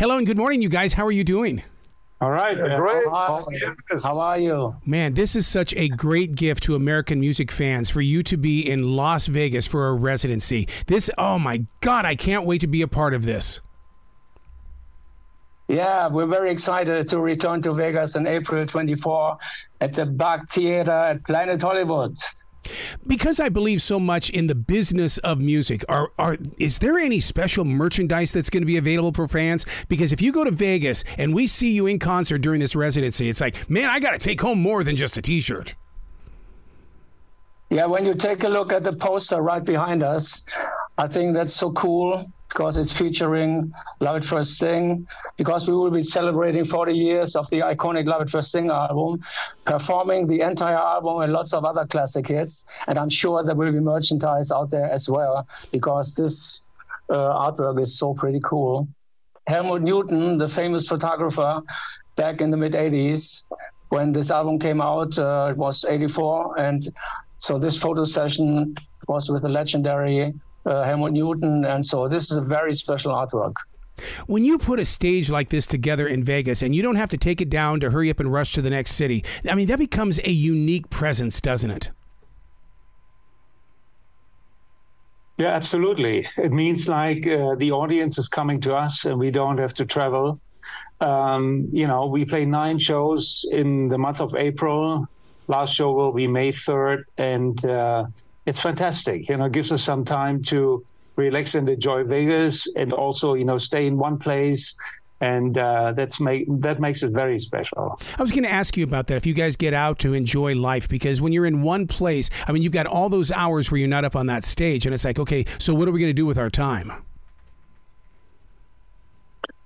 Hello and good morning, you guys. How are you doing? All right, Yeah, great. How, how are you? Man, this is such a great gift to American music fans for you to be in Las Vegas for a residency. This, oh my God, I can't wait to be a part of this. Yeah, we're very excited to return to Vegas in April 24 at the Bakkt Theater at Planet Hollywood. Because I believe so much in the business of music, are, are is there any special merchandise that's going to be available for fans? Because if you go to Vegas and we see you in concert during this residency, it's like, man, I got to take home more than just a T-shirt. Yeah, when you take a look at the poster right behind us, I think that's so cool because it's featuring Love at First Sting, because we will be celebrating 40 years of the iconic Love at First Sting album, performing the entire album and lots of other classic hits. And I'm sure there will be merchandise out there as well, because this uh, artwork is so pretty cool. Helmut Newton, the famous photographer, back in the mid 80s, when this album came out, uh, it was 84. And so this photo session was with the legendary uh, Helmut Newton. And so this is a very special artwork. When you put a stage like this together in Vegas and you don't have to take it down to hurry up and rush to the next city, I mean, that becomes a unique presence, doesn't it? Yeah, absolutely. It means like uh, the audience is coming to us and we don't have to travel. Um, you know, we play nine shows in the month of April. Last show will be May 3rd. And uh, it's fantastic. You know, it gives us some time to relax and enjoy Vegas and also, you know, stay in one place and uh, that's make that makes it very special. I was going to ask you about that. If you guys get out to enjoy life, because when you're in one place, I mean, you've got all those hours where you're not up on that stage, and it's like, okay, so what are we going to do with our time?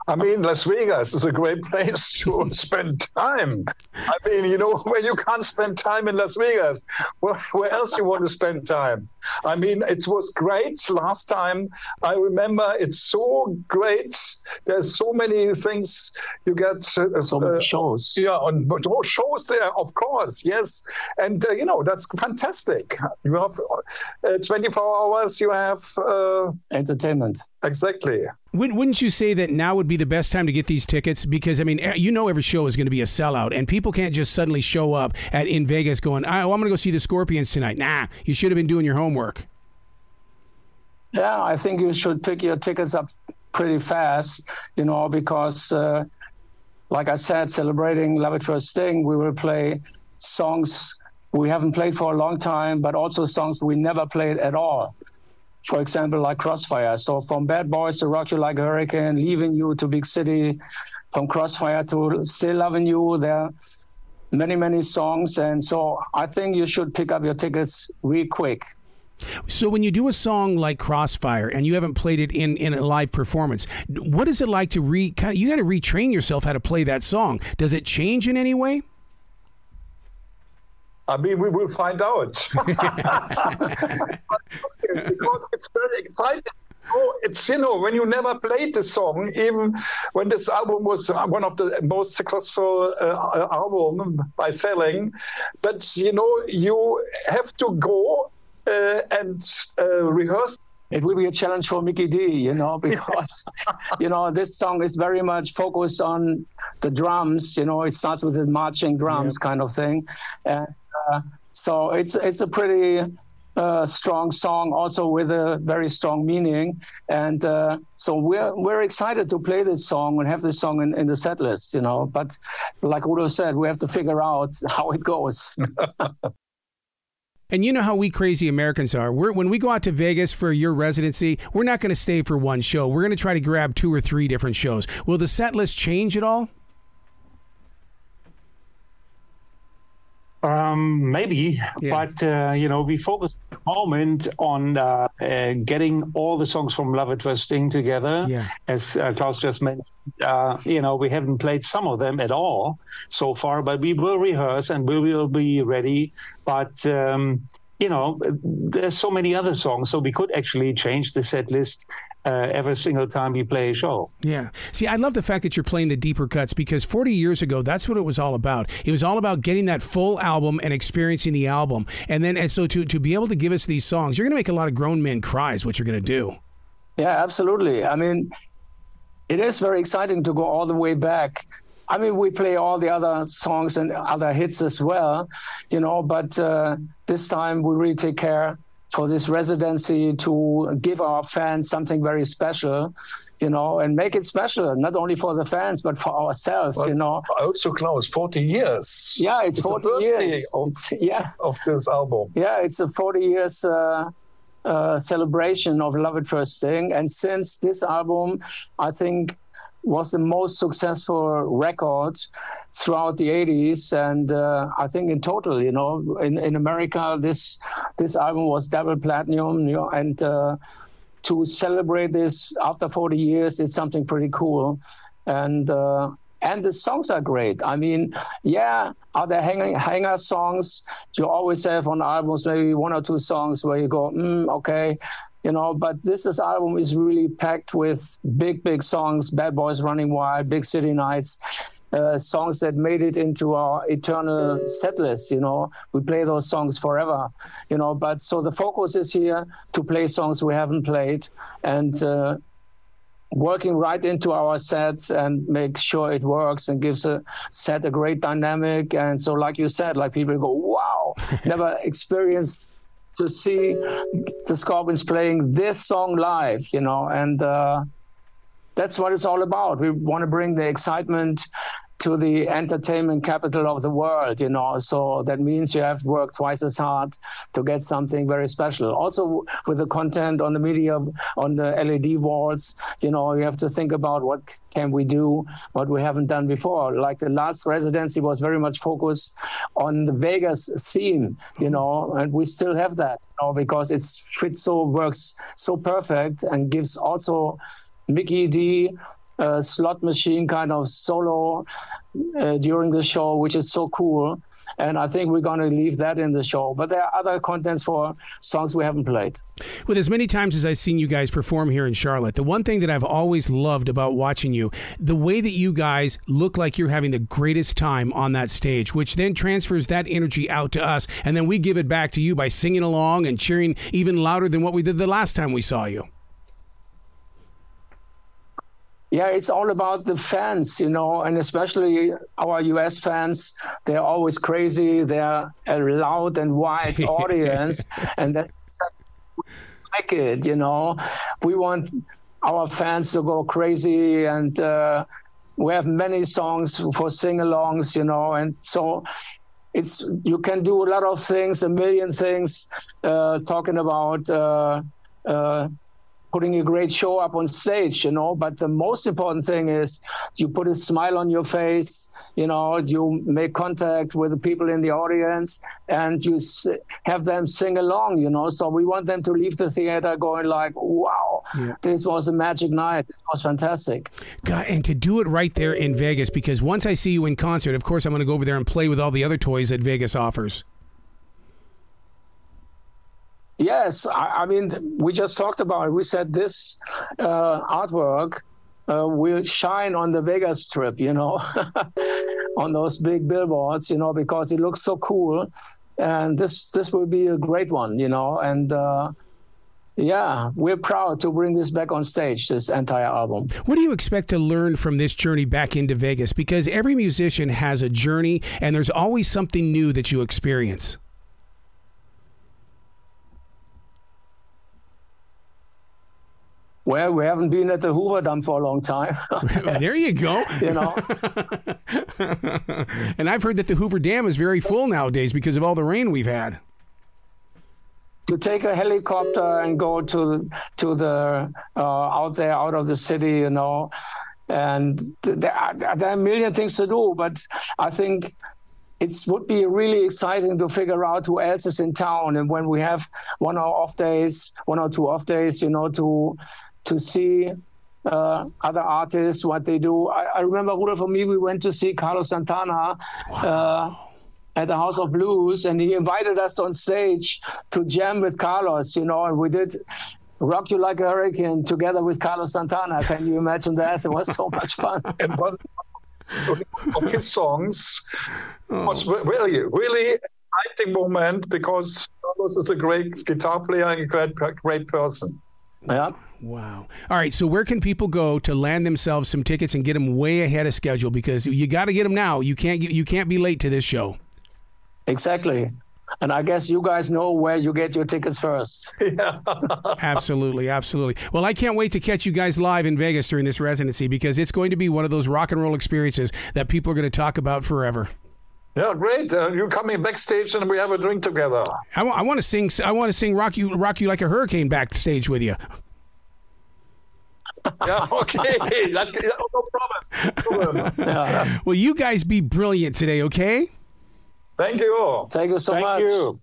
I mean, Las Vegas is a great place to spend time. I mean, you know, when you can't spend time in Las Vegas, well, where else you want to spend time? I mean, it was great last time. I remember it's so great. There's so many things you get. Uh, So many shows. Yeah, on oh, shows there, of course, yes, and uh, you know that's fantastic. You have uh, 24 hours. You have uh, Entertainment. exactly. Wouldn't wouldn't you say that now would be the best time to get these tickets? Because I mean, eh, you know, every show is going to be a sellout, and people can't just suddenly show up at in Vegas going, "Oh, I'm going to go see the Scorpions tonight." Nah, you should have been doing your homework. Yeah, I think you should pick your tickets up pretty fast, you know, because, uh, like I said, celebrating Love at First Sting, we will play songs we haven't played for a long time, but also songs we never played at all. For example, like Crossfire. So from Bad Boys to Rock You Like a Hurricane, Leaving You to Big City, from Crossfire to Still Loving You, there are many, many songs. And so I think you should pick up your tickets real quick. So when you do a song like Crossfire and you haven't played it in, in a live performance, what is it like to re kind of you got to retrain yourself how to play that song? Does it change in any way? I mean, we will find out. because it's very exciting. Oh, it's you know when you never played the song, even when this album was one of the most successful uh, album by selling, but you know you have to go uh, and uh, rehearse it will be a challenge for Mickey Dee, you know, because, you know, this song is very much focused on the drums. You know, it starts with the marching drums kind of thing. And so it's, it's a pretty uh, strong song, also with a very strong meaning. And uh, so we're, we're excited to play this song and have this song in, in the set list, you know. But like Udo said, we have to figure out how it goes. And you know how we crazy Americans are. We're, when we go out to Vegas for your residency, we're not going to stay for one show. We're going to try to grab two or three different shows. Will the set list change at all? Um, maybe, Yeah. but uh, you know, we focus at the moment on uh, uh, getting all the songs from Love at First Sting together. Yeah. As uh, Klaus just mentioned, uh, you know, we haven't played some of them at all so far, but we will rehearse and we will be ready. But um, you know, there's so many other songs, so we could actually change the set list uh, every single time we play a show. Yeah. See, I love the fact that you're playing the deeper cuts because 40 years ago, that's what it was all about. It was all about getting that full album and experiencing the album. And then, and so to, to be able to give us these songs, you're going to make a lot of grown men cry, is what you're going to do. Yeah, absolutely. I mean, it is very exciting to go all the way back. I mean, we play all the other songs and other hits as well, you know, but uh, this time we really take care for this residency to give our fans something very special, you know, and make it special, not only for the fans, but for ourselves, well, you know. Also, Klaus, 40 years. Yeah, it's, it's 40 years. Of, yeah. of this album. Yeah, it's a 40 years. Uh, uh, celebration of Love at First Sting. And since this album, I think was the most successful record throughout the 80s and uh, i think in total you know in, in america this this album was double platinum you know, and uh, to celebrate this after 40 years is something pretty cool. And uh, and the songs are great. I mean, yeah, are there hanger, hanger songs? You always have on albums maybe one or two songs where you go, mm, okay, you know but this is album is really packed with big big songs bad boys running wild big city nights uh, songs that made it into our eternal set list you know we play those songs forever you know but so the focus is here to play songs we haven't played and uh, working right into our set and make sure it works and gives a set a great dynamic. And so like you said like people go wow. Never experienced to see the Scorpions playing this song live, you know, and uh, that's what it's all about. We want to bring the excitement to the entertainment capital of the world, you know. So that means you have worked twice as hard to get something very special. Also, with the content on the media, on the LED walls, you know, you have to think about what can we do, what we haven't done before. Like the last residency was very much focused on the Vegas theme, you know, and we still have that, you know, because it fits so works so perfect and gives also Mickey Dee uh, slot machine kind of solo uh, during the show, which is so cool. And I think we're going to leave that in the show. But there are other contents for songs we haven't played. With as many times as I've seen you guys perform here in Charlotte, the one thing that I've always loved about watching you, the way that you guys look like you're having the greatest time on that stage, which then transfers that energy out to us. And then we give it back to you by singing along and cheering even louder than what we did the last time we saw you yeah, it's all about the fans, you know, and especially our US fans. They're always crazy. They're a loud and wide audience, and that's like it, you know. We want our fans to go crazy, and uh, we have many songs for sing-alongs, you know, and so it's you can do a lot of things, a million things, uh, talking about. Uh, uh putting a great show up on stage, you know. But the most important thing is you put a smile on your face, you know, you make contact with the people in the audience and you have them sing along, you know. So we want them to leave the theater going like, wow, yeah. this was a magic night. It was fantastic. God, and to do it right there in Vegas, because once I see you in concert, of course, I'm going to go over there and play with all the other toys that Vegas offers. Yes, I, I, mean, we just talked about it. We said this uh, artwork uh, will shine on the Vegas Strip, you know, on those big billboards, you know, because it looks so cool. And this this will be a great one, you know. And uh, yeah, we're proud to bring this back on stage, this entire album. What do you expect to learn from this journey back into Vegas? Because every musician has a journey, and there's always something new that you experience. Well, we haven't been at the Hoover Dam for a long time. there you go. you know. and I've heard that the Hoover Dam is very full nowadays because of all the rain we've had. To take a helicopter and go to the, to the uh, out there out of the city, you know, and there are, there are a million things to do, but I think it would be really exciting to figure out who else is in town and when we have one or off days one or two off days you know to to see uh, other artists, what they do. I, I, remember, Rudolf, for me, we went to see Carlos Santana wow. uh, at the House of Blues, and he invited us on stage to jam with Carlos, you know, and we did Rock You Like a Hurricane together with Carlos Santana. Can you imagine that? It was so much fun. and one of his songs oh. was really, really exciting moment because Carlos is a great guitar player and a great, great person. Yeah. Wow. All right. So where can people go to land themselves some tickets and get them way ahead of schedule? Because you got to get them now. You can't you can't be late to this show. Exactly. And I guess you guys know where you get your tickets first. absolutely, absolutely. Well, I can't wait to catch you guys live in Vegas during this residency because it's going to be one of those rock and roll experiences that people are going to talk about forever. Yeah, great. Uh, you're coming backstage and we have a drink together. I, w- I want to sing. I want to sing "Rock You, Rock You Like a Hurricane" backstage with you. yeah, okay. that, oh, no problem. No problem. Yeah. Well, you guys be brilliant today, okay? Thank you. All. Thank you so Thank much. you.